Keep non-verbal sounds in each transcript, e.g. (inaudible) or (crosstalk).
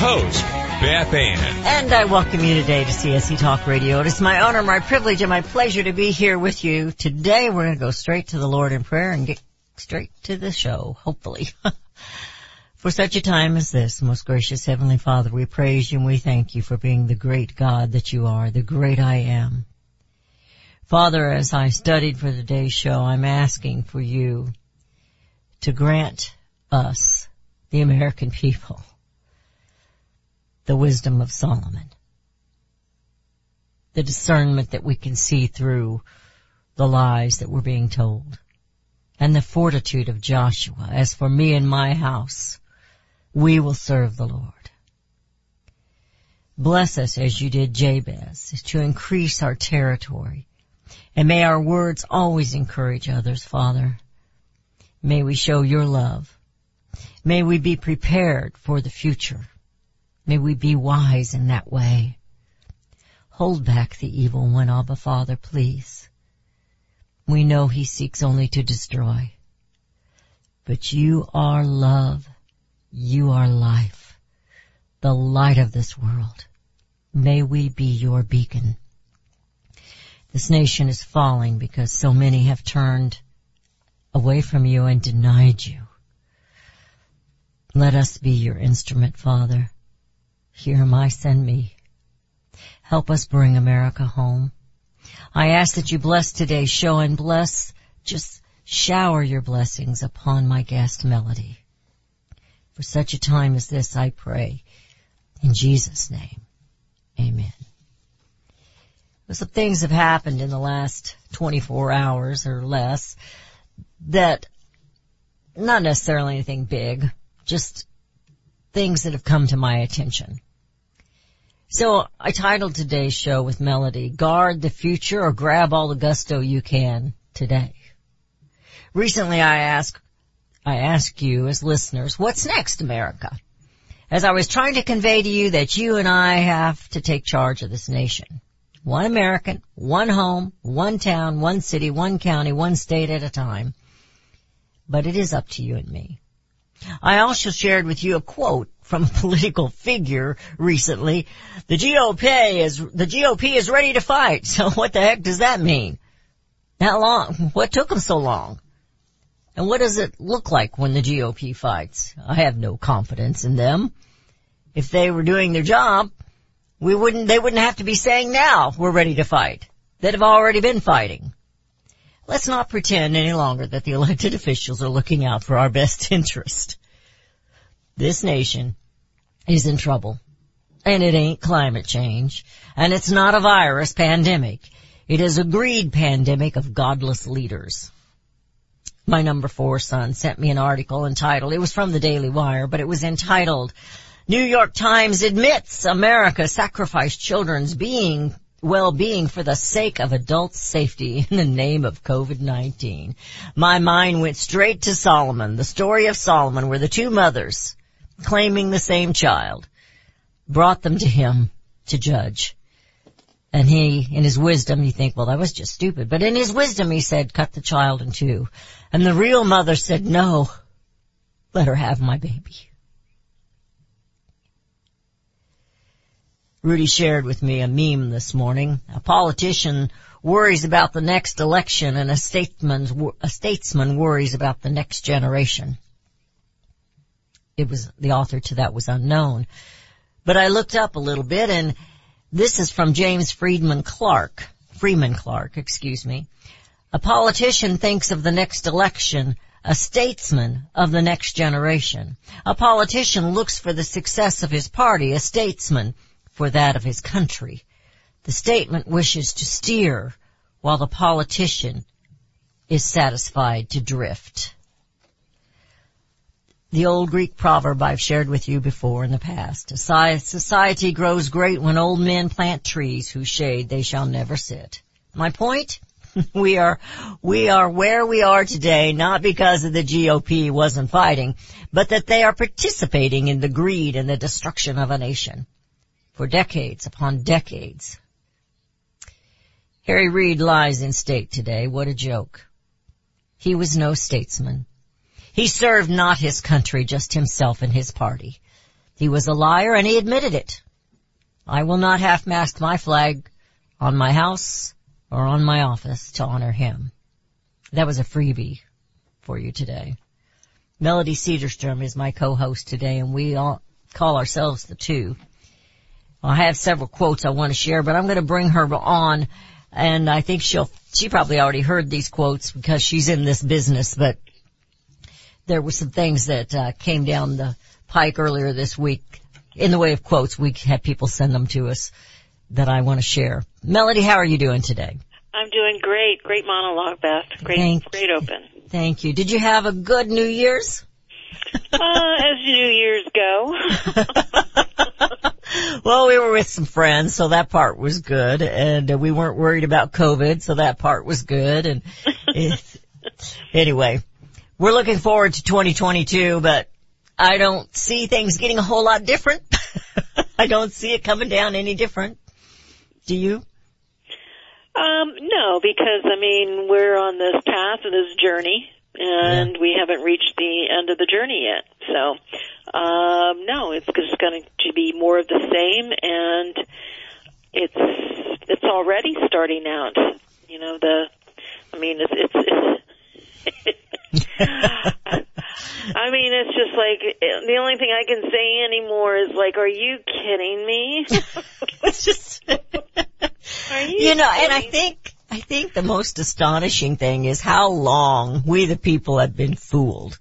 host, Beth Ann. And I welcome you today to CSC Talk Radio. It is my honor, my privilege, and my pleasure to be here with you. Today we're going to go straight to the Lord in prayer and get straight to the show, hopefully. (laughs) for such a time as this, most gracious Heavenly Father, we praise you and we thank you for being the great God that you are, the great I am. Father, as I studied for today's show, I'm asking for you to grant us, the American people, the wisdom of Solomon. The discernment that we can see through the lies that we're being told. And the fortitude of Joshua. As for me and my house, we will serve the Lord. Bless us as you did Jabez to increase our territory. And may our words always encourage others, Father. May we show your love. May we be prepared for the future. May we be wise in that way. Hold back the evil one, Abba Father, please. We know he seeks only to destroy. But you are love. You are life. The light of this world. May we be your beacon. This nation is falling because so many have turned away from you and denied you. Let us be your instrument, Father. Here am I, send me. Help us bring America home. I ask that you bless today's show and bless, just shower your blessings upon my guest Melody. For such a time as this I pray. In Jesus' name. Amen. Some things have happened in the last 24 hours or less that not necessarily anything big, just things that have come to my attention. So I titled today's show with Melody, Guard the Future or Grab All the Gusto You Can Today. Recently I asked, I ask you as listeners, what's next America? As I was trying to convey to you that you and I have to take charge of this nation. One American, one home, one town, one city, one county, one state at a time. But it is up to you and me. I also shared with you a quote from a (laughs) political figure recently. The GOP is, the GOP is ready to fight. So what the heck does that mean? How long? What took them so long? And what does it look like when the GOP fights? I have no confidence in them. If they were doing their job, we wouldn't, they wouldn't have to be saying now we're ready to fight. They'd have already been fighting. Let's not pretend any longer that the elected (laughs) officials are looking out for our best (laughs) interest. This nation is in trouble. And it ain't climate change. And it's not a virus pandemic. It is a greed pandemic of godless leaders. My number four son sent me an article entitled, it was from the Daily Wire, but it was entitled, New York Times admits America sacrificed children's being well-being for the sake of adult safety (laughs) in the name of COVID-19. My mind went straight to Solomon, the story of Solomon where the two mothers claiming the same child brought them to him to judge. And he, in his wisdom, you think, well, that was just stupid. But in his wisdom, he said, cut the child in two. And the real mother said, no, let her have my baby. Rudy shared with me a meme this morning. A politician worries about the next election and a statesman, a statesman worries about the next generation. It was, the author to that was unknown. But I looked up a little bit and this is from James Friedman Clark, Freeman Clark, excuse me. A politician thinks of the next election, a statesman of the next generation. A politician looks for the success of his party, a statesman for that of his country. The statement wishes to steer while the politician is satisfied to drift. The old Greek proverb I've shared with you before in the past. Society grows great when old men plant trees whose shade they shall never sit. My point? (laughs) we are, we are where we are today not because of the GOP wasn't fighting, but that they are participating in the greed and the destruction of a nation. For decades upon decades. Harry Reid lies in state today. What a joke. He was no statesman. He served not his country, just himself and his party. He was a liar and he admitted it. I will not half-mast my flag on my house or on my office to honor him. That was a freebie for you today. Melody Cedarstrom is my co-host today and we all call ourselves the two. I have several quotes I want to share, but I'm going to bring her on and I think she'll, she probably already heard these quotes because she's in this business, but there were some things that uh, came down the pike earlier this week in the way of quotes. We had people send them to us that I want to share. Melody, how are you doing today? I'm doing great. Great monologue, Beth. Great, Thank great open. Thank you. Did you have a good New Year's? Uh, as New Year's go. (laughs) well, we were with some friends, so that part was good, and uh, we weren't worried about COVID, so that part was good. And it, anyway, we're looking forward to 2022, but I don't see things getting a whole lot different. (laughs) I don't see it coming down any different. Do you? Um, no, because I mean we're on this path of this journey, and we haven't reached the end of the journey yet. So, um, no, it's just going to be more of the same, and it's it's already starting out. You know, the I mean, it's it's. (laughs) it's I mean, it's just like the only thing I can say anymore is like, "Are you kidding me?" (laughs) It's just, (laughs) Are you, you know, and I think, I think the most astonishing thing is how long we the people have been fooled.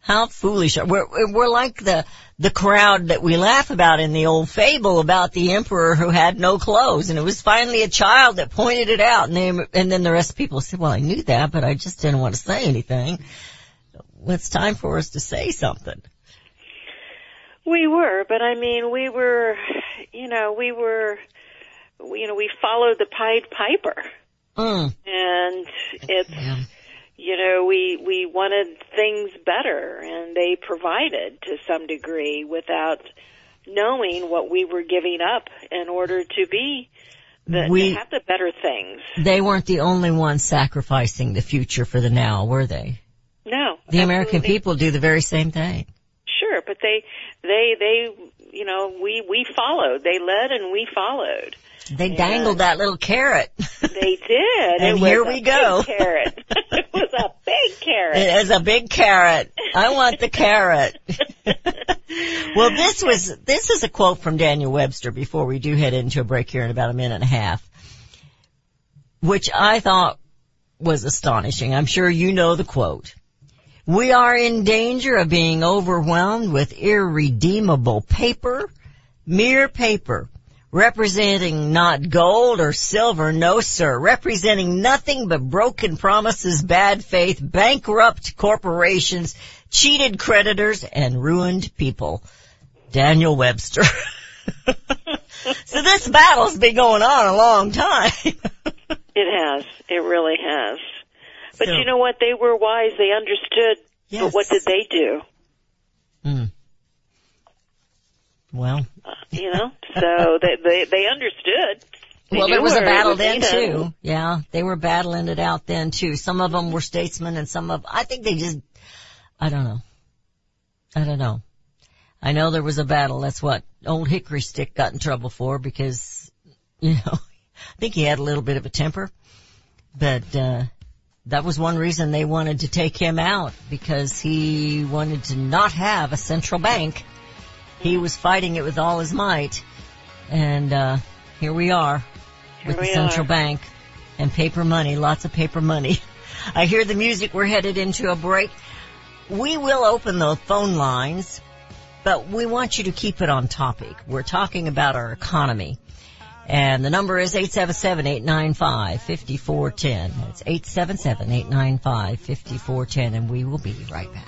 How foolish are we're we're like the the crowd that we laugh about in the old fable about the emperor who had no clothes and it was finally a child that pointed it out and then and then the rest of people said, "Well, I knew that, but I just didn't want to say anything." Well, it's time for us to say something. We were, but I mean, we were, you know, we were, you know, we followed the Pied Piper, Mm. and it's, Yeah. You know, we we wanted things better, and they provided to some degree without knowing what we were giving up in order to be the We- to have the better things. They weren't the only ones sacrificing the future for the now, were they? No, The American people do the very same thing. Sure, but they they they you know we we followed. They led and we followed. They dangled that little carrot. They did. (laughs) And it was here a we go. Big carrot. (laughs) it was a big carrot. It is a big carrot. I want the carrot. (laughs) well, this was, this is a quote from Daniel Webster before we do head into a break here in about a minute and a half, which I thought was astonishing. I'm sure you know the quote. We are in danger of being overwhelmed with irredeemable paper, mere paper, representing not gold or silver, no sir, representing nothing but broken promises, bad faith, bankrupt corporations, cheated creditors, and ruined people. Daniel Webster. (laughs) so this battle's been going on a long time. (laughs) It has. It really has. But So- you know what? They were wise. They understood. Yes. But what did they do? Hmm. Well, Uh, you know, so (laughs) they they they understood. They well, there was a battle then needed. too. Yeah, they were battling it out then too. Some of them were statesmen and some of, I think they just, I don't know. I don't know. I know there was a battle. That's what old Hickory Stick got in trouble for because, you know, (laughs) I think he had a little bit of a temper, but, uh, that was one reason they wanted to take him out because he wanted to not have a central bank. He was fighting it with all his might. And, uh, here we are with Here the central are. bank and paper money, lots of paper money. (laughs) I hear the music. We're headed into a break. We will open the phone lines, but we want you to keep it on topic. We're talking about our economy. And the number is 877-895-5410. That's 877-895-5410 and we will be right back.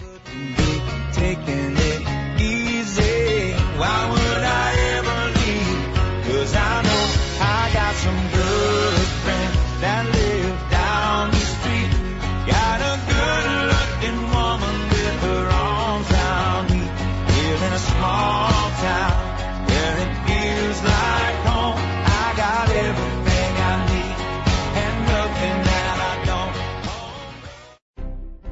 Cause I know I got some good friends that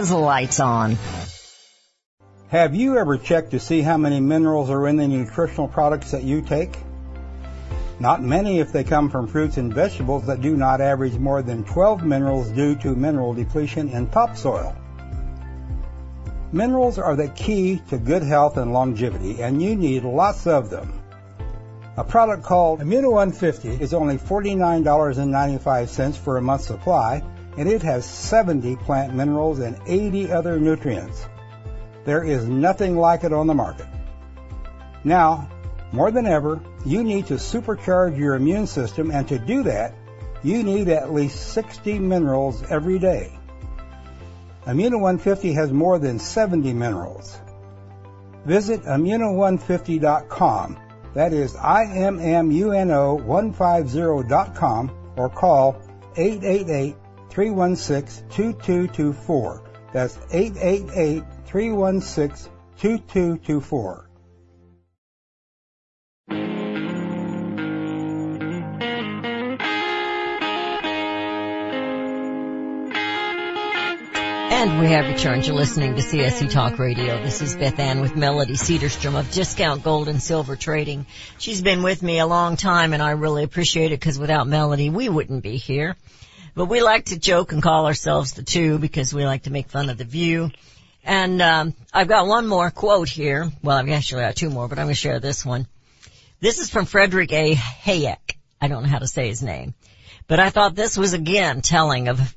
America's lights on. Have you ever checked to see how many minerals are in the nutritional products that you take? Not many if they come from fruits and vegetables that do not average more than 12 minerals due to mineral depletion in topsoil. Minerals are the key to good health and longevity, and you need lots of them. A product called Immuno 150 is only $49.95 for a month's supply, and it has 70 plant minerals and 80 other nutrients. There is nothing like it on the market. Now, more than ever, you need to supercharge your immune system, and to do that, you need at least 60 minerals every day. Immuno 150 has more than 70 minerals. Visit immuno150.com. That is immuno150.com or call 888 316 2224. That's 888 316 2224. And we have returned. You're listening to CSC Talk Radio. This is Beth Ann with Melody Cedarstrom of Discount Gold and Silver Trading. She's been with me a long time and I really appreciate it because without Melody we wouldn't be here. But we like to joke and call ourselves the two because we like to make fun of the view. And um, I've got one more quote here. Well, I've actually got two more, but I'm going to share this one. This is from Frederick A. Hayek. I don't know how to say his name. But I thought this was again telling of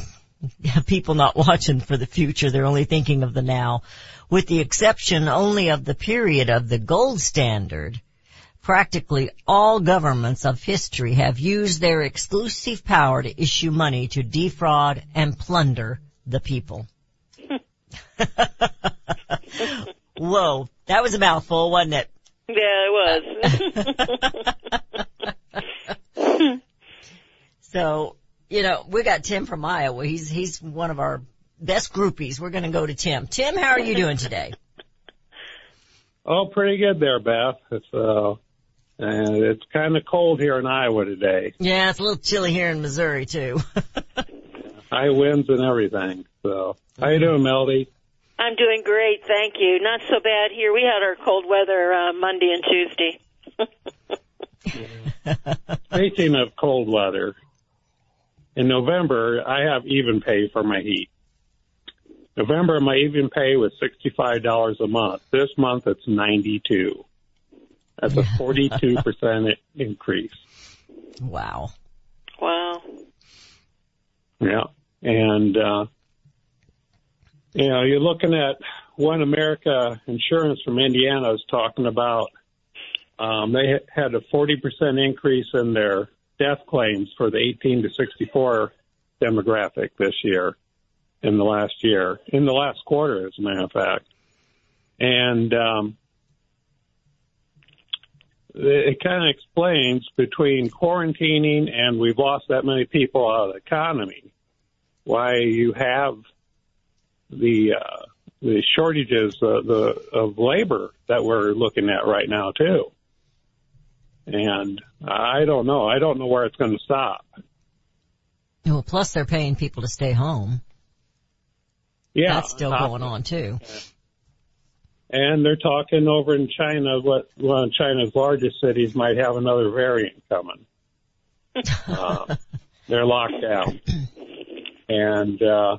(laughs) people not watching for the future. They're only thinking of the now. With the exception only of the period of the gold standard, practically all governments of history have used their exclusive power to issue money to defraud and plunder the people. (laughs) Whoa, that was a mouthful, wasn't it? Yeah, it was. (laughs) So, you know, we got Tim from Iowa. He's, he's one of our best groupies. We're going to go to Tim. Tim, how are you doing today? Oh, pretty good there, Beth. It's uh, and it's kind of cold here in Iowa today. Yeah, it's a little chilly here in Missouri too. (laughs) high winds and everything. So, how you doing, Melody? I'm doing great, thank you. Not so bad here. We had our cold weather uh, Monday and Tuesday. (laughs) Speaking of cold weather, in November I have even pay for my heat. November my even pay was sixty five dollars a month. This month it's ninety two. That's a forty two percent increase. Wow. Wow. Yeah. And, uh, you know, you're looking at One America Insurance from Indiana is talking about, um, they had a 40% increase in their death claims for the 18 to 64 demographic this year, in the last year, in the last quarter, as a matter of fact. And, um, it kind of explains between quarantining and we've lost that many people out of the economy why you have the uh, the shortages uh, the of labor that we're looking at right now too. And I don't know. I don't know where it's going to stop. Well, plus they're paying people to stay home. Yeah, That's still uh, going on too. And they're talking over in China what one of China's largest cities might have another variant coming. (laughs) uh, they're locked down. And, uh,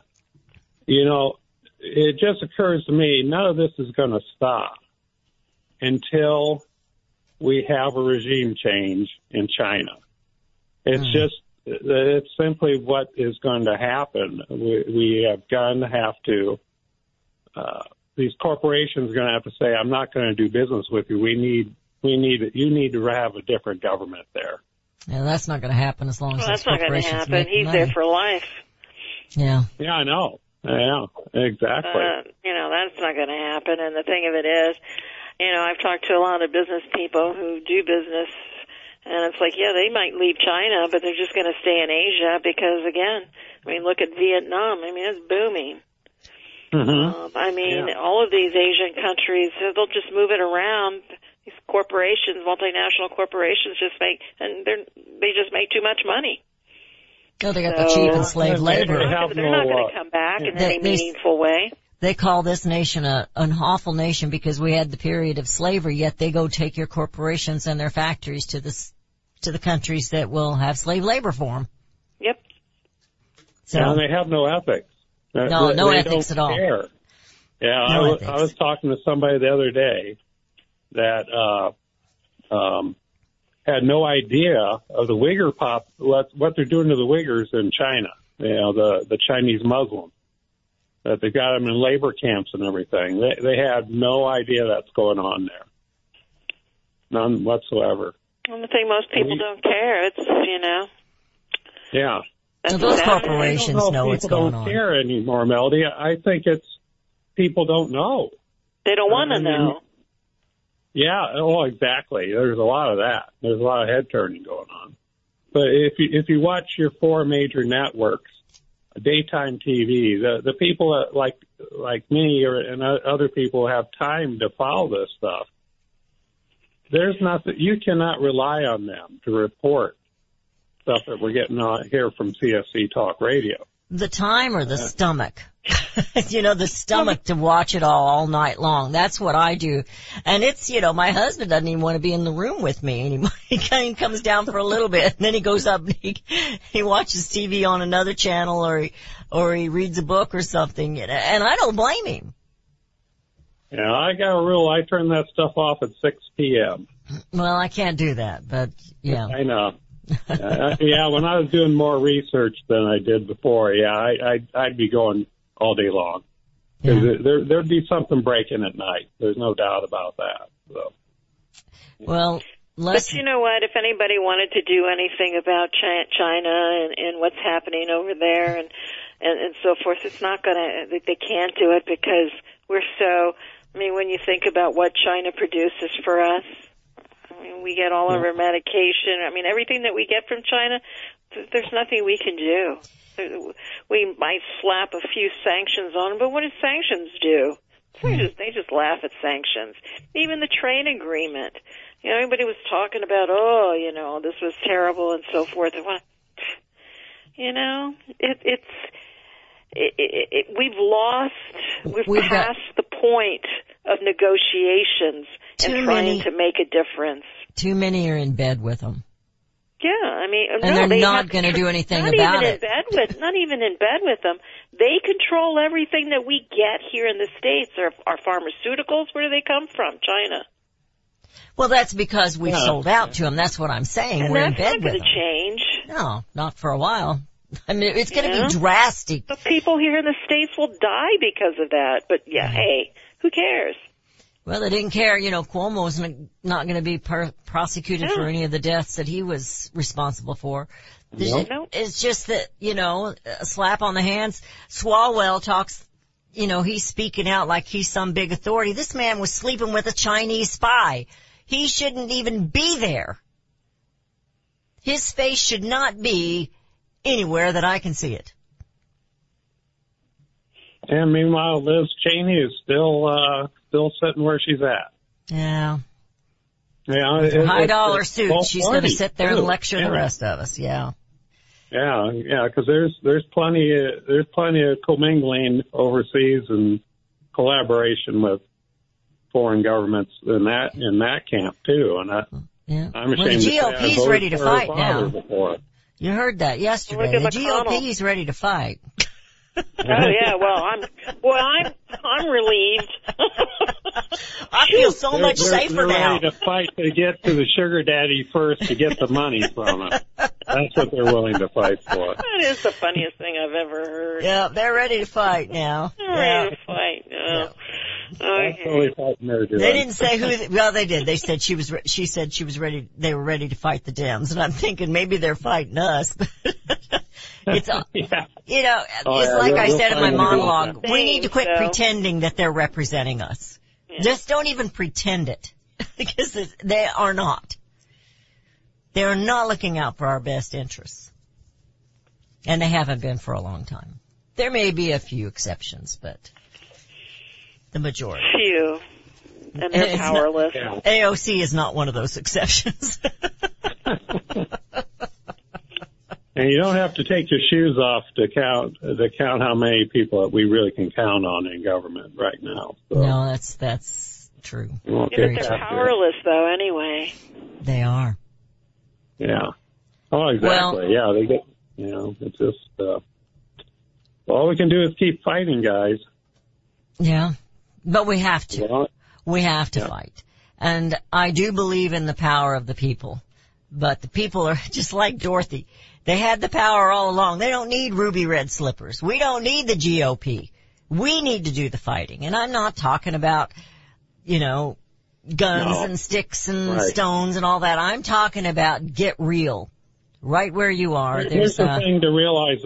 you know, it just occurs to me none of this is going to stop until we have a regime change in China. It's Hmm. just, it's simply what is going to happen. We, we have going to have to, uh, these corporations are going to have to say, I'm not going to do business with you. We need, we need, you need to have a different government there. Yeah, that's not going to happen as long as Well, that's not going to happen. He's money. there for life. Yeah. Yeah, I know. Yeah, exactly. Uh, you know, that's not going to happen. And the thing of it is, you know, I've talked to a lot of business people who do business, and it's like, yeah, they might leave China, but they're just going to stay in Asia because, again, I mean, look at Vietnam. I mean, it's booming. Hmm Um, I mean, Yeah. all of these Asian countries, they'll just move it around. These corporations, multinational corporations, just make and they're they just make too much money. No, they got the cheap enslaved They- labor. they They're have not, they're not going uh, to come back in They- any they- meaningful way. They call this nation a, an awful nation because we had the period of slavery, yet they go take your corporations and their factories to the, to the countries that will have slave labor for them. Yep. So, and they have no ethics. Uh, No, no they ethics at all. Care. Yeah, I, was, ethics. I was talking to somebody the other day that uh, um, had no idea of the Uyghur pop what what they're doing to the Uyghurs in China. You know, the the Chinese Muslims that they got them in labor camps and everything. They they had no idea that's going on there, none whatsoever. Well, the thing most people We- don't care. It's you know. Yeah. That's those sad. corporations- I don't know, know what's going don't on. care anymore, Melody. I think it's people don't know. They don't want I to mean, know. Yeah, oh, exactly. There's a lot of that. There's a lot of head turning going on. But if you if you watch your four major networks, daytime TV, the the people that like like me or and other people have time to follow this stuff. There's nothing you cannot rely on them to report stuff that we're getting on here from CSC Talk Radio. the time or the stomach? (laughs) you know, the stomach to watch it all all night long. That's what I do. And it's, you know, my husband doesn't even want to be in the room with me anymore. (laughs) He kind of comes down for a little bit and then he goes up and he, he watches TV on another channel or he, or he reads a book or something. you know, And I don't blame him. Yeah, I got a rule. I turn that stuff off at 6 p.m. Well, I can't do that, but yeah. I know. Uh, yeah, when I was doing more research than I did before, yeah, I, I'd, I'd be going all day long. 'Cause yeah. there, there'd be something breaking at night. There's no doubt about that. So, Well, But Les, you know what? If anybody wanted to do anything about China and, and what's happening over there and, and and so forth, it's not gonna. They they can't do it because we're so. I mean, when you think about what China produces for us, I mean, we get all of our medication. I mean, everything that we get from China, th- there's nothing we can do. We might slap a few sanctions on them, but what do sanctions do? They hmm. just they just laugh at sanctions. Even the trade agreement. You know, everybody was talking about, oh, you know, this was terrible and so forth. And what, You know, it, it's it, it, it, we've lost, we've, We've got- passed the point of negotiations Too and trying many- to make a difference. Too many are in bed with them. Yeah, I mean, And no, they're they not gonna do anything not about even it. In bed with, not even in bed with them. They control everything that we get here in the states. Our, our pharmaceuticals, where do they come from? China. Well, that's because we've Yeah. sold out to them. That's what I'm saying. And We're in that's bed not with going them. to change. No, not for a while. I mean, it's going to Yeah. be drastic. But people here in the states will die because of that. But yeah, hey, who cares? Well, they didn't care. You know, Cuomo n- not going to be per- prosecuted for any of the deaths that he was responsible for. Nope. It's just that, you know, a slap on the hands. Swalwell talks, you know, he's speaking out like he's some big authority. This man was sleeping with a Chinese spy. He shouldn't even be there. His face should not be anywhere that I can see it. And meanwhile, Liz Cheney is still uh, still sitting where she's at. Yeah. Yeah, it- High it's- dollar it's suit. She's going to sit there and lecture yeah. the rest of us. Yeah. Yeah, yeah, because there's there's plenty of, there's plenty of commingling overseas and collaboration with foreign governments in that in that camp too. And I, Yeah. I'm well, ashamed the to say I GOP's voted ready to for her fight father now. Before. You heard that yesterday. Look at The McConnell. GOP's ready to fight. Oh yeah, well I'm well I'm (laughs) I'm relieved. I feel so They're- much they're, safer they're now. ready to fight to get to the sugar daddy first to get the money from him. That's what they're willing to fight for. that is the funniest thing I've ever heard. Yeah, they're ready to fight now. All Yeah. right, fight. Oh. That's Okay. really fighting they're. They didn't say who. They, well, they did. They said she was. Re- she said she was ready. They were ready to fight the Dems, and I'm thinking maybe they're fighting us. (laughs) it's (laughs) yeah. you know, Oh, it's yeah, like we'll- I we'll said in my monologue. We need to quit So- pretending that they're representing us. Yeah. Just don't even pretend it, (laughs) because they are not. They are not looking out for our best interests, and they haven't been for a long time. There may be a few exceptions, but the majority. Few. And (laughs) It's they're powerless. Yeah. AOC is not one of those exceptions. And you don't have to take your shoes off to count to count how many people that we really can count on in government right now. So no, that's that's true. we Yeah, but they're it. powerless though anyway. They are. Yeah. Oh, exactly. yeah, they get. You know, it's just. Uh, all we can do is keep fighting, guys. Yeah. But we have to. Well, We have to Yeah. fight. And I do believe in the power of the people. But the people are (laughs) just like Dorothy. They had the power all along. They don't need ruby red slippers. We don't need the GOP. We need to do the fighting. And I'm not talking about, you know, guns No. and sticks and Right. stones and all that. I'm talking about get real. Right where you are. Here's There's the uh, thing to realize: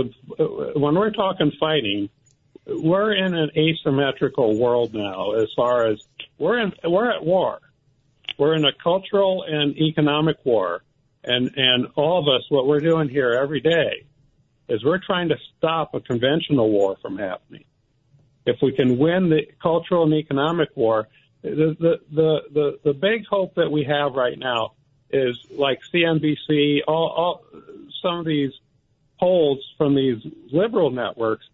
when we're talking fighting, we're in an asymmetrical world now. As far as we're in, we're at war. We're in a cultural and economic war, and and all of us, what we're doing here every day, is we're trying to stop a conventional war from happening. If we can win the cultural and economic war, the the the the, the big hope that we have right now is like CNBC, all, all some of these polls from these liberal networks.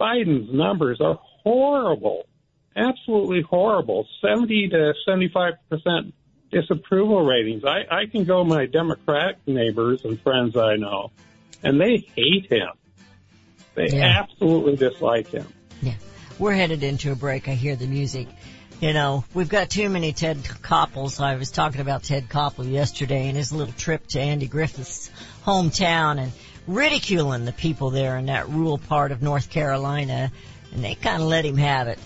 Biden's numbers are horrible, absolutely horrible. Seventy to seventy-five percent disapproval ratings. I, I can go my Democratic neighbors and friends I know, and they hate him. They Yeah. absolutely dislike him. Yeah. We're headed into a break. I hear the music. You know, we've got too many Ted Koppels. I was talking about Ted Koppel yesterday and his little trip to Andy Griffith's hometown and ridiculing the people there in that rural part of North Carolina. And they kind of let him have it.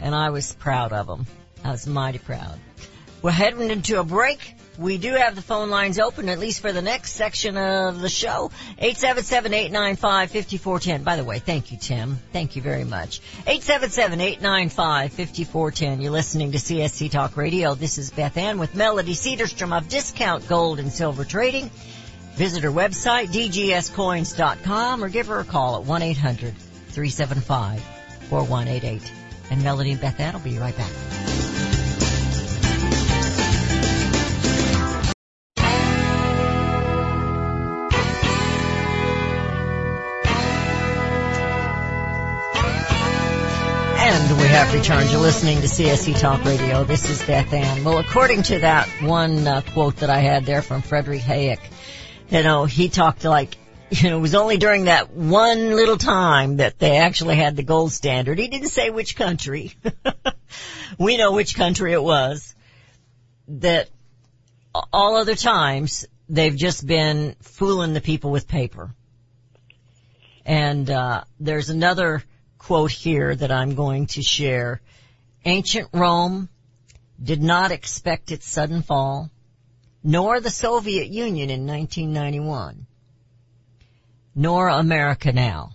And I was proud of him. I was mighty proud. We're heading into a break. We do have the phone lines open, at least for the next section of the show. 877-895-5410. By the way, thank you, Tim. Thank you very much. 877-895-5410. You're listening to CSC Talk Radio. This is Beth Ann with Melody Cedarstrom of Discount Gold and Silver Trading. Visit her website, dgscoins.com, or give her a call at 1-800-375-4188. And Melody and Beth Ann will be right back. And we. You're listening to CSC Talk Radio. This is Beth Ann. Well, according to that one uh, quote that I had there from Frederick Hayek, you know, he talked like, (laughs) you know, it was only during that one little time that they actually had the gold standard. He didn't say which country. (laughs) we know which country it was. That all other times they've just been fooling the people with paper. And uh, there's another quote here that I'm going to share. Ancient Rome did not expect its sudden fall, nor the Soviet Union in 1991, nor America now.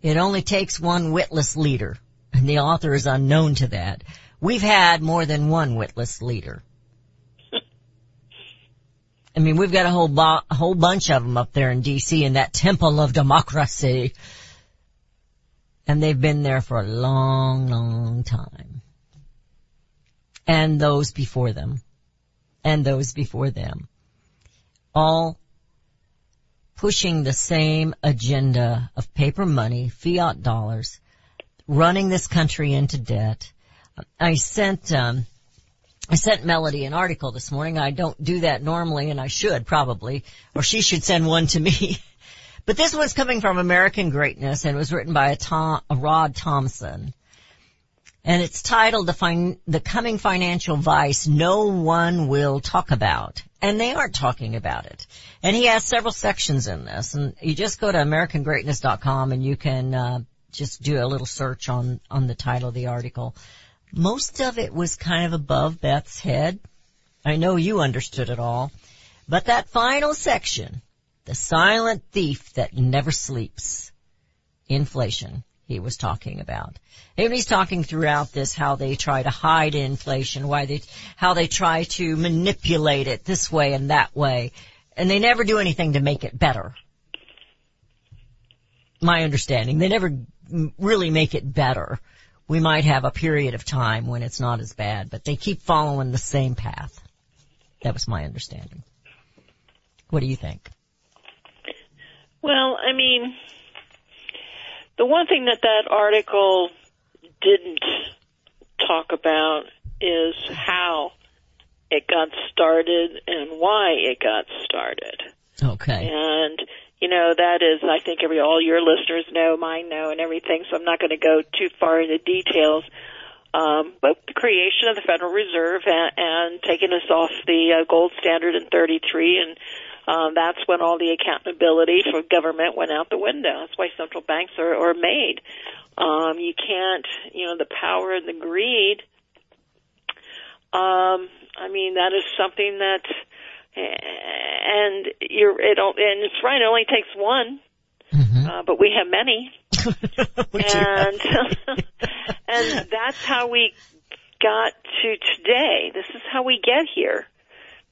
It only takes one witless leader, and the author is unknown to that. We've had more than one witless leader. (laughs) I mean, we've got a whole bo- a whole bunch of them up there in D.C. in that temple of democracy. And they've been there for a long, long time. And those before them. And those before them. All pushing the same agenda of paper money, fiat dollars, running this country into debt. I sent, um, I sent Melody an article this morning. I don't do that normally and I should probably, or she should send one to me. (laughs) But this one's coming from American Greatness and it was written by a, Tom, a Rod Thompson. And it's titled the, fin- the coming financial vice no one will talk about. And they aren't talking about it. And he has several sections in this and you just go to americangreatness.com and you can, uh, just do a little search on, on the title of the article. Most of it was kind of above Beth's head. I know you understood it all. But that final section, the silent thief that never sleeps, inflation, he was talking about. And he's talking throughout this how they try to hide inflation, why they, how they try to manipulate it this way and that way. And they never do anything to make it better. My understanding. They never really make it better. We might have a period of time when it's not as bad, but they keep following the same path. That was my understanding. What do you think? Well, I mean, the one thing that that article didn't talk about is how it got started and why it got started. Okay. And you know that is, I think every all your listeners know, mine know, and everything. So I'm not going to go too far into details. Um, but the creation of the Federal Reserve and, and taking us off the uh, gold standard in 33 and um, that's when all the accountability for government went out the window. That's why central banks are, are made. Um, you can't, you know, the power and the greed. Um, I mean, that is something that, and you're, it, and it's right. It only takes one, uh, but we have many, (laughs) and (laughs) and that's how we got to today. This is how we get here.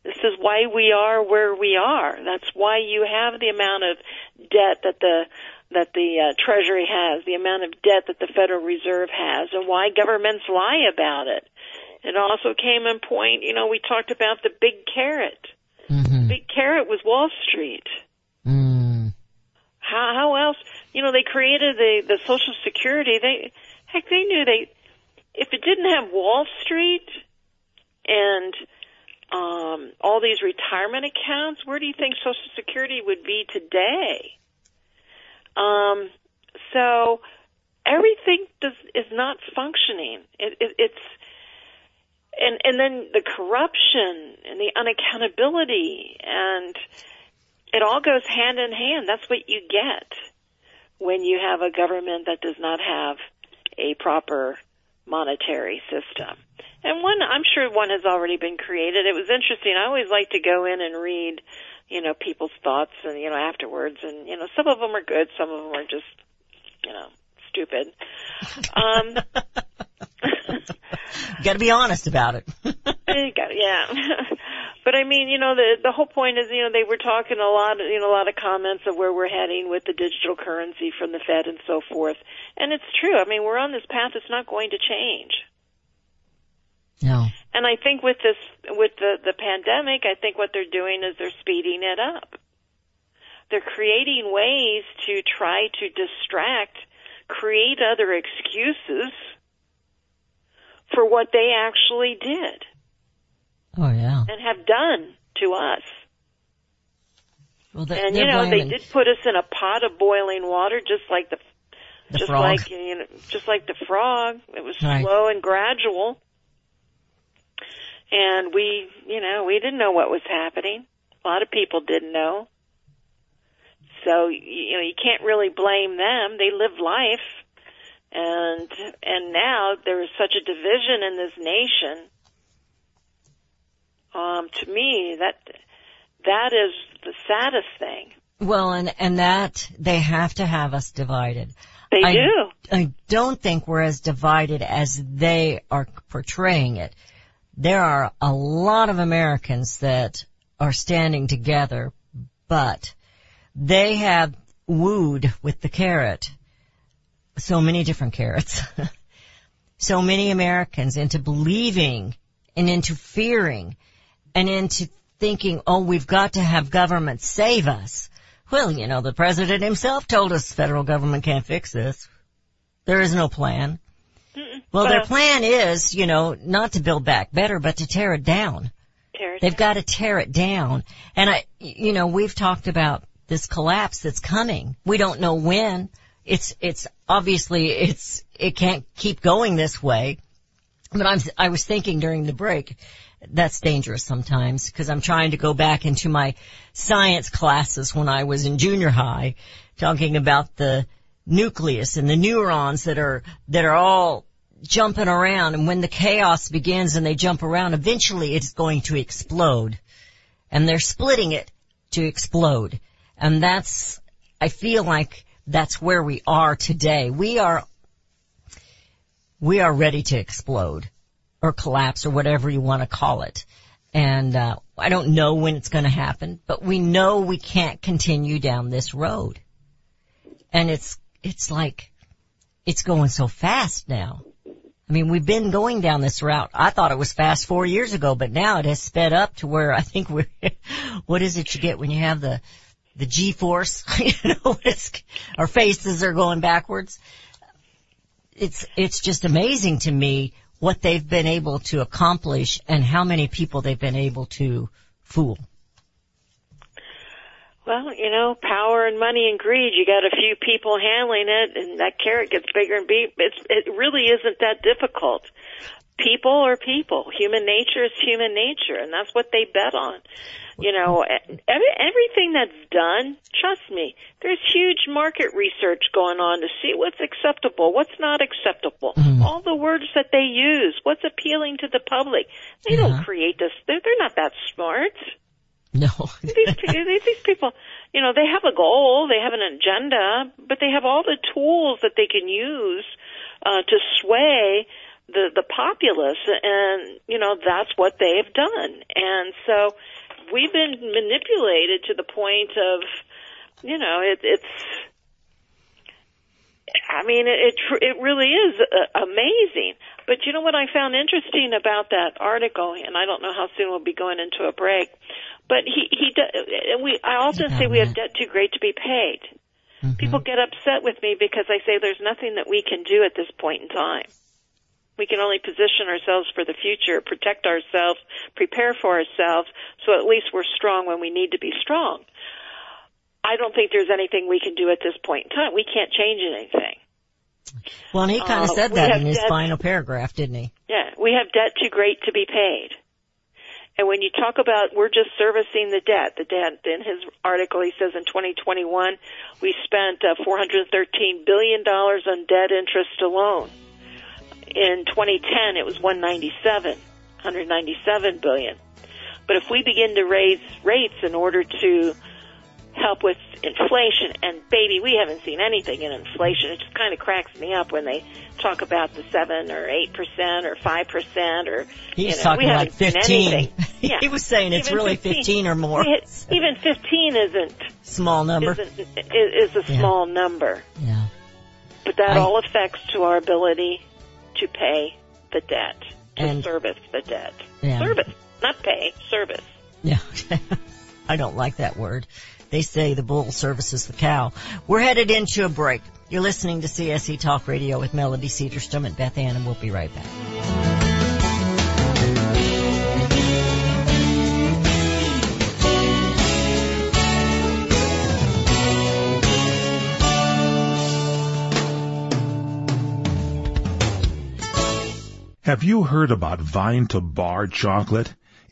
This is why we are where we are. That's why you have the amount of debt that the that the uh, Treasury has, the amount of debt that the Federal Reserve has, and why governments lie about it. It also came in point, you know, we talked about the big carrot. Mm-hmm. Big carrot was Wall Street. Mm. How how else? You know, they created the the Social Security. They heck, they knew they if it didn't have Wall Street and um, all these retirement accounts, where do you think Social Security would be today? Um, so everything does, is not functioning. It, it, it's and and then the corruption and the unaccountability and it all goes hand in hand. That's what you get when you have a government that does not have a proper monetary system. And one, I'm sure one has already been created. It was interesting. I always like to go in and read, you know, people's thoughts and, you know, afterwards. And, you know, some of them are good. Some of them are just, you know, stupid. Um, (laughs) Got to be honest about it. (laughs) Yeah. (laughs) but I mean, you know, the the whole point is, you know, they were talking a lot, you know, a lot of comments of where we're heading with the digital currency from the Fed and so forth. And it's true. I mean, we're on this path. It's not going to change. No. And I think with this, with the the pandemic, I think what they're doing is they're speeding it up. They're creating ways to try to distract, create other excuses for what they actually did Oh yeah. and have done to us. Well, they, And you know, they did put us in a pot of boiling water, just like the, the just frog. like you know, just like the frog. It was Right. slow and gradual, and we, you know, we didn't know what was happening. A lot of people didn't know. So you know, you can't really blame them. They live life, and and now there is such a division in this nation. Um, to me, that that is the saddest thing. Well, and and that they have to have us divided. They I, do. I don't think we're as divided as they are portraying it. There are a lot of Americans that are standing together, but they have wooed with the carrot so many different carrots. (laughs) so many Americans into believing and into fearing and into thinking, oh, we've got to have government save us. Well, you know, the president himself told us federal government can't fix this. There is no plan. Well, their plan is, you know, not to build back better, but to tear it down. Tear it They've down. got to tear it down. And I, you know, we've talked about this collapse that's coming. We don't know when. It's, it's obviously, it's, it can't keep going this way. But I'm, I was thinking during the break, that's dangerous sometimes because I'm trying to go back into my science classes when I was in junior high, talking about the nucleus and the neurons that are, that are all jumping around and when the chaos begins and they jump around, eventually it's going to explode. And they're splitting it to explode. And that's, I feel like that's where we are today. We are, we are ready to explode or collapse or whatever you want to call it. And, uh, I don't know when it's going to happen, but we know we can't continue down this road. And it's, it's like, it's going so fast now. I mean, we've been going down this route. I thought it was fast four years ago, but now it has sped up to where I think we're, (laughs) what is it you get when you have the, the G-force? (laughs) you know, (laughs) our faces are going backwards. It's, it's just amazing to me what they've been able to accomplish and how many people they've been able to fool. Well, you know, power and money and greed. You got a few people handling it, and that carrot gets bigger and bigger. It's, it really isn't that difficult. People are people. Human nature is human nature, and that's what they bet on. You know, every, everything that's done, trust me, there's huge market research going on to see what's acceptable, what's not acceptable. All the words that they use, what's appealing to the public. They Uh-huh. don't create this. They're, they're not that smart No. (laughs) these, these people, you know, they have a goal, they have an agenda, but they have all the tools that they can use uh, to sway the the populace, and you know that's what they have done. And so we've been manipulated to the point of, you know, it, it's. I mean, it it, it really is uh, amazing. But you know what I found interesting about that article, and I don't know how soon we'll be going into a break. But he he do- and we I often say we have debt too great to be paid. People get upset with me because I say there's nothing that we can do at this point in time. We can only position ourselves for the future, protect ourselves, prepare for ourselves, so at least we're strong when we need to be strong. I don't think there's anything we can do at this point in time. We can't change anything. Well, and he kind of Uh, said that in his debt- final paragraph, didn't he? Yeah, we have debt too great to be paid. And when you talk about we're just servicing the debt, the debt in his article he says in 2021 we spent uh, 413 billion dollars on debt interest alone. In 2010 it was 197, 197 billion. But if we begin to raise rates in order to help with inflation, and baby, we haven't seen anything in inflation. It just kind of cracks me up when they talk about the seven or eight percent or five percent or He you know, talking we like haven't seen 15. anything. (laughs) Yeah. he was saying it's Even really 15 or more. Even fifteen isn't Small number. isn't is, is a Yeah. small number, Yeah. but that I- all affects to our ability to pay the debt, to And- service the debt, Yeah. service, not pay, service. Yeah. (laughs) I don't like that word. They say the bull services the cow. We're headed into a break. You're listening to CSE Talk Radio with Melody Cedarstrom and Beth Ann, and we'll be right back. Have you heard about vine to bar chocolate?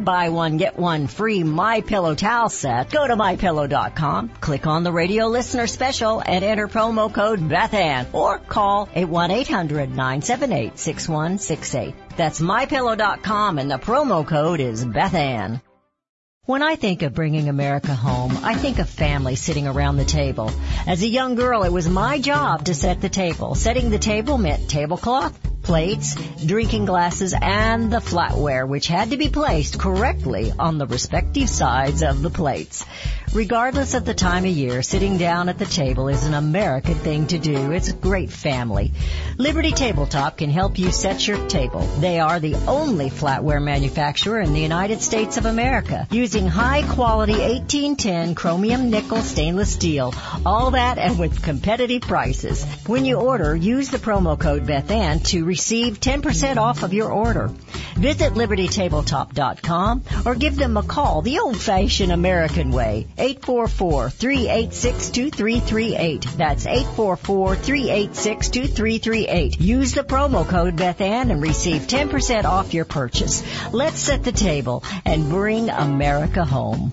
buy one get one free My Pillow towel set, go to mypillow.com, click on the radio listener special and enter promo code BethAnn or call 8-1-800-978-6168. That's mypillow.com and the promo code is BethAnn. When I think of bringing America home, I think of family sitting around the table. As a young girl, it was my job to set the table. Setting the table meant tablecloth, plates, drinking glasses, and the flatware, which had to be placed correctly on the respective sides of the plates. Regardless of the time of year, sitting down at the table is an American thing to do. It's a great family. Liberty Tabletop can help you set your table. They are the only flatware manufacturer in the United States of America, using high quality 1810 chromium nickel stainless steel. All that and with competitive prices. When you order, use the promo code BethAnn to receive 10% off of your order. Visit libertytabletop.com or give them a call the old-fashioned American way. 844-386-2338. That's 844-386-2338. Use the promo code BethAnn and receive 10% off your purchase. Let's set the table and bring America home.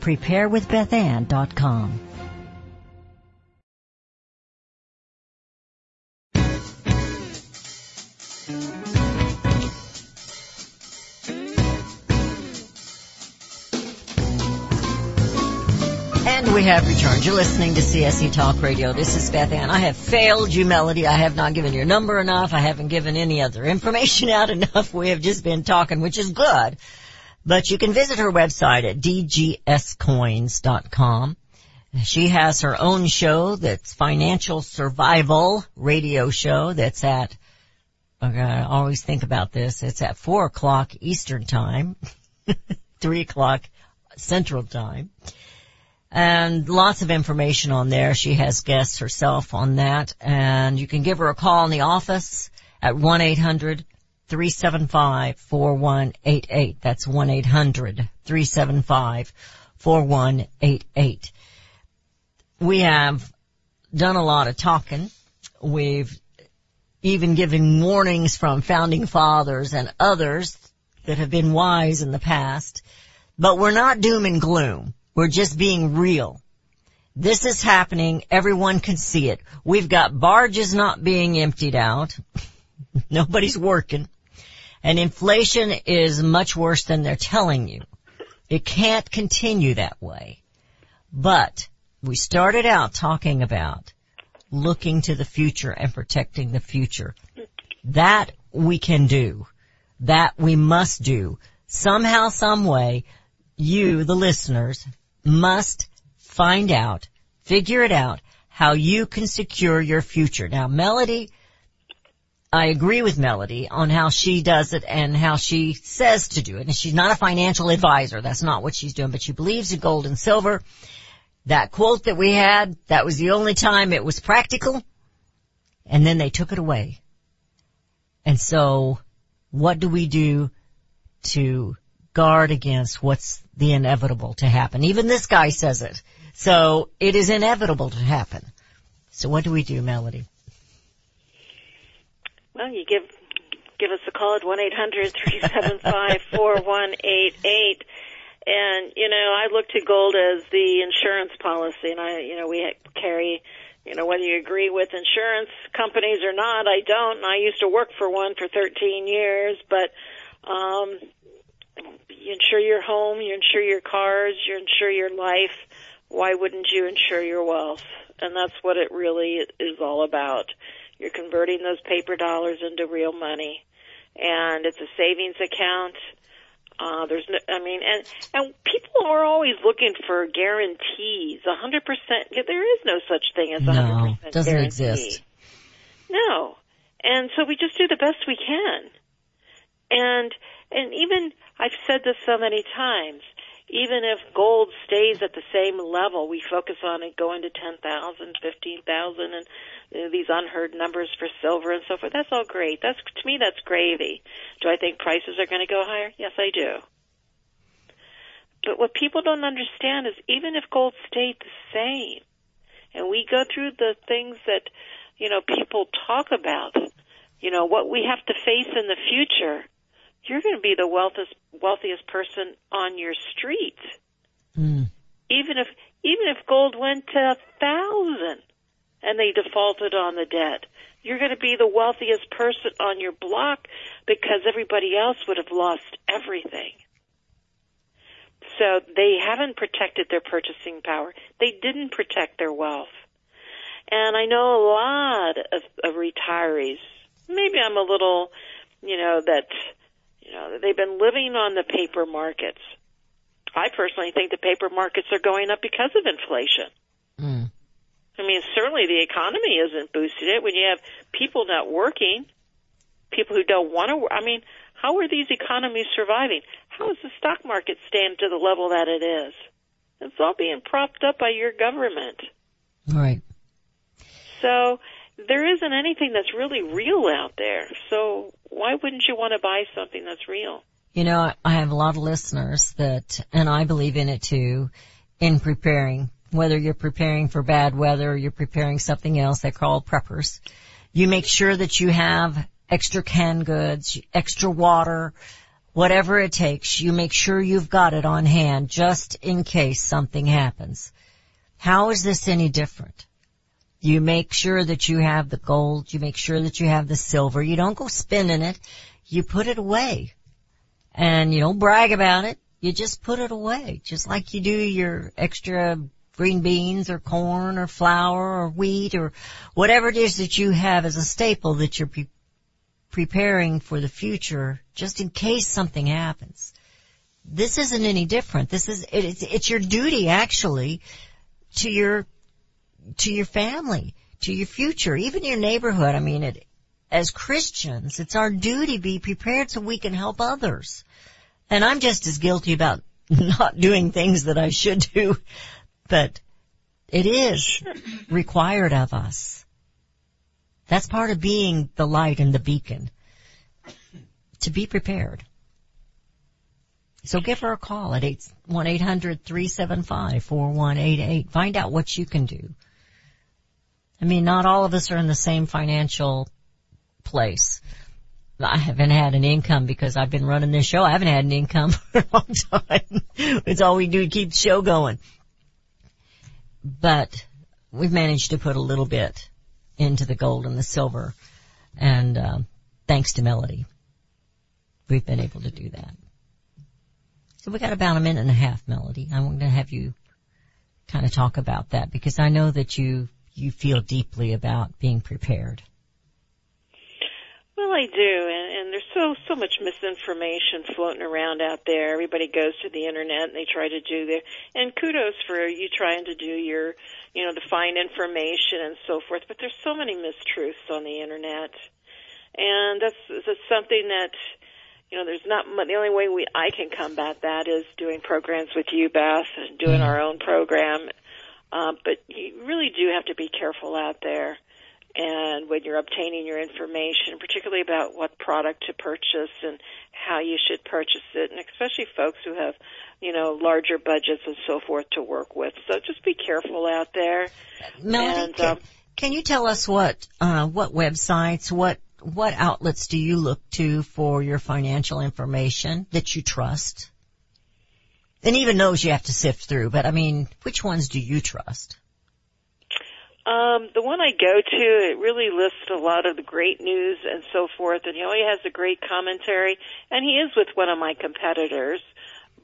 preparewithbethann.com. And we have returned. You're listening to CSE Talk Radio. This is Beth Ann. I have failed you, Melody. I have not given your number enough. I haven't given any other information (laughs) out enough. We have just been talking, which is good. But you can visit her website at dgscoins.com. She has her own show that's financial survival radio show that's at, oh okay, I always think about this. It's at four o'clock Eastern time, (laughs) three o'clock Central time and lots of information on there. She has guests herself on that and you can give her a call in the office at 1-800 1-800-375-4188. That's 1-800-375-4188. We have done a lot of talking. We've even given warnings from founding fathers and others that have been wise in the past. But we're not doom and gloom. We're just being real. This is happening. Everyone can see it. We've got barges not being emptied out. (laughs) Nobody's working. And inflation is much worse than they're telling you. It can't continue that way. But we started out talking about looking to the future and protecting the future. That we can do. That we must do. Somehow, some way, you, the listeners, must find out, figure it out, how you can secure your future. Now, Melody, I agree with Melody on how she does it and how she says to do it. And she's not a financial advisor. That's not what she's doing, but she believes in gold and silver. That quote that we had, that was the only time it was practical. And then they took it away. And so what do we do to guard against what's the inevitable to happen? Even this guy says it. So it is inevitable to happen. So what do we do, Melody? Well, you give give us a call at one eight hundred three seven five four one eight eight. And you know, I look to gold as the insurance policy, and I, you know, we carry, you know, whether you agree with insurance companies or not, I don't. And I used to work for one for 13 years, but um, you insure your home, you insure your cars, you insure your life. Why wouldn't you insure your wealth? And that's what it really is all about. You're converting those paper dollars into real money. And it's a savings account. Uh, there's no, I mean, and, and people are always looking for guarantees. A hundred percent, there is no such thing as a hundred No, percent doesn't guarantee. exist. No. And so we just do the best we can. And, and even, I've said this so many times, even if gold stays at the same level, we focus on it going to 10,000, 15,000 and you know, these unheard numbers for silver and so forth. That's all great. That's, to me, that's gravy. Do I think prices are going to go higher? Yes, I do. But what people don't understand is even if gold stayed the same, and we go through the things that, you know, people talk about, you know, what we have to face in the future, you're going to be the wealthiest, wealthiest person on your street. Mm. Even if, even if gold went to a thousand and they defaulted on the debt, you're going to be the wealthiest person on your block because everybody else would have lost everything. So they haven't protected their purchasing power. They didn't protect their wealth. And I know a lot of, of retirees. Maybe I'm a little, you know, that, you know, they've been living on the paper markets. I personally think the paper markets are going up because of inflation. Mm. I mean, certainly the economy isn't boosted it when you have people not working, people who don't want to work. I mean, how are these economies surviving? How is the stock market staying to the level that it is? It's all being propped up by your government. Right. So there isn't anything that's really real out there. So why wouldn't you want to buy something that's real? You know, I- have a lot of listeners that, and I believe in it too, in preparing, whether you're preparing for bad weather or you're preparing something else, they're called preppers. You make sure that you have extra canned goods, extra water, whatever it takes. You make sure you've got it on hand just in case something happens. How is this any different? You make sure that you have the gold, you make sure that you have the silver, you don't go spending it, you put it away and you don't brag about it. You just put it away, just like you do your extra green beans or corn or flour or wheat or whatever it is that you have as a staple that you're pre- preparing for the future, just in case something happens. This isn't any different. This is it's it's your duty actually to your to your family, to your future, even your neighborhood. I mean, it, as Christians, it's our duty to be prepared so we can help others. And I'm just as guilty about (laughs) not doing things that I should do, but it is required of us. That's part of being the light and the beacon. to be prepared. So give her a call at 1-800-375-4188. Find out what you can do. I mean, not all of us are in the same financial place. I haven't had an income because I've been running this show. I haven't had an income (laughs) for a long time. it's all we do to keep the show going. But we've managed to put a little bit into the gold and the silver. And uh, thanks to Melody, we've been able to do that. So we got about a minute and a half, Melody. I'm going to have you kind of talk about that because I know that you you feel deeply about being prepared. Well, I do, and, and there's so so much misinformation floating around out there. Everybody goes to the internet and they try to do their. And kudos for you trying to do your, you know, to find information and so forth. But there's so many mistruths on the internet, and that's, that's something that, you know, there's not the only way we I can combat that is doing programs with you, Beth, and doing mm-hmm. our own program. Um, but you really do have to be careful out there and when you're obtaining your information, particularly about what product to purchase and how you should purchase it, and especially folks who have, you know, larger budgets and so forth to work with. So just be careful out there. Melody, And, can, um, can you tell us what uh, what websites, what what outlets do you look to for your financial information that you trust? And even those you have to sift through, but I mean, which ones do you trust? Um, the one I go to, it really lists a lot of the great news and so forth, and he always has a great commentary, and he is with one of my competitors,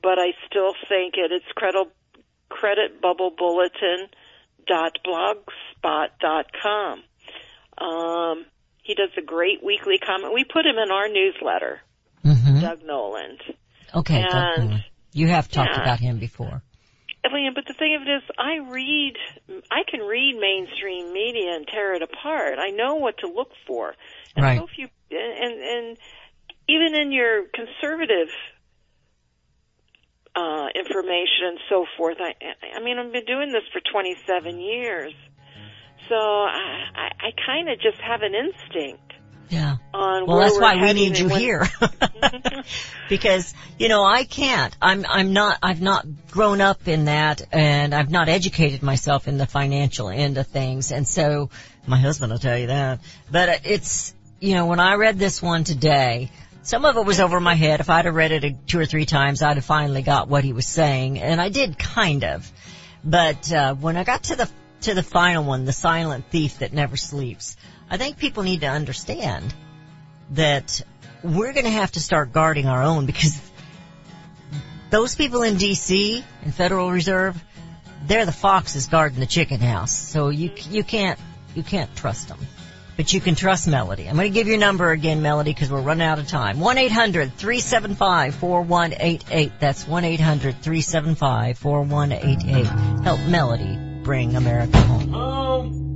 but I still think it, it's credit, creditbubbleBulletin.blogspot.com. Um, he does a great weekly comment. We put him in our newsletter, Mm-hmm. Doug Noland. Okay, Doug And- Miller. You have talked yeah. about him before. I but the thing of it is, I read, I can read mainstream media and tear it apart. I know what to look for. And Right. so you, and, and even in your conservative, uh, information and so forth, I, I mean, I've been doing this for 27 years. So I, I, I kind of just have an instinct Yeah. Well, that's why we need you here. (laughs) (laughs) because, you know, I can't. I'm, I'm not, I've not grown up in that and I've not educated myself in the financial end of things. And so, my husband will tell you that. But it's, you know, when I read this one today, some of it was over my head. If I'd have read it a- two or three times, I'd have finally got what he was saying. And I did kind of. But, uh, when I got to the, to the final one, the silent thief that never sleeps, I think people need to understand that we're going to have to start guarding our own because those people in DC and Federal Reserve, they're the foxes guarding the chicken house. So you you can't you can't trust them. But you can trust Melody. I'm going to give your number again, Melody, because we're running out of time. 1-800-375-4188. That's 1-800-375-4188. Help Melody bring America home. Um,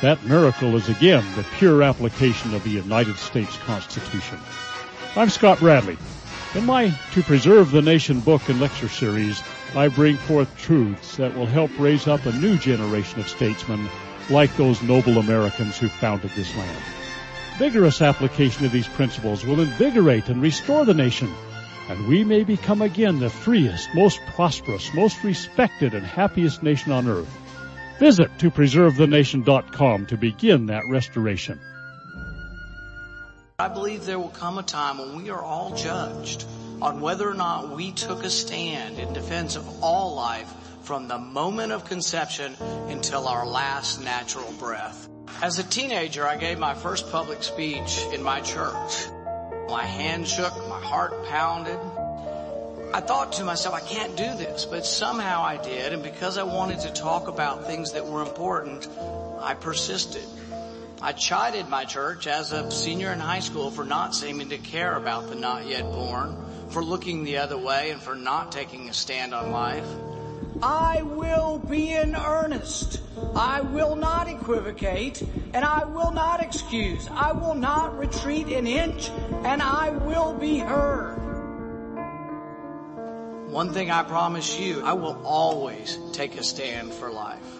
That miracle is again the pure application of the United States Constitution. I'm Scott Bradley. In my To Preserve the Nation book and lecture series, I bring forth truths that will help raise up a new generation of statesmen like those noble Americans who founded this land. Vigorous application of these principles will invigorate and restore the nation, and we may become again the freest, most prosperous, most respected, and happiest nation on earth. Visit topreservethenation.com to begin that restoration. I believe there will come a time when we are all judged on whether or not we took a stand in defense of all life from the moment of conception until our last natural breath. As a teenager, I gave my first public speech in my church. My hand shook, my heart pounded. I thought to myself, I can't do this, but somehow I did, and because I wanted to talk about things that were important, I persisted. I chided my church as a senior in high school for not seeming to care about the not yet born, for looking the other way, and for not taking a stand on life. I will be in earnest. I will not equivocate and I will not excuse. I will not retreat an inch and I will be heard. One thing I promise you, I will always take a stand for life.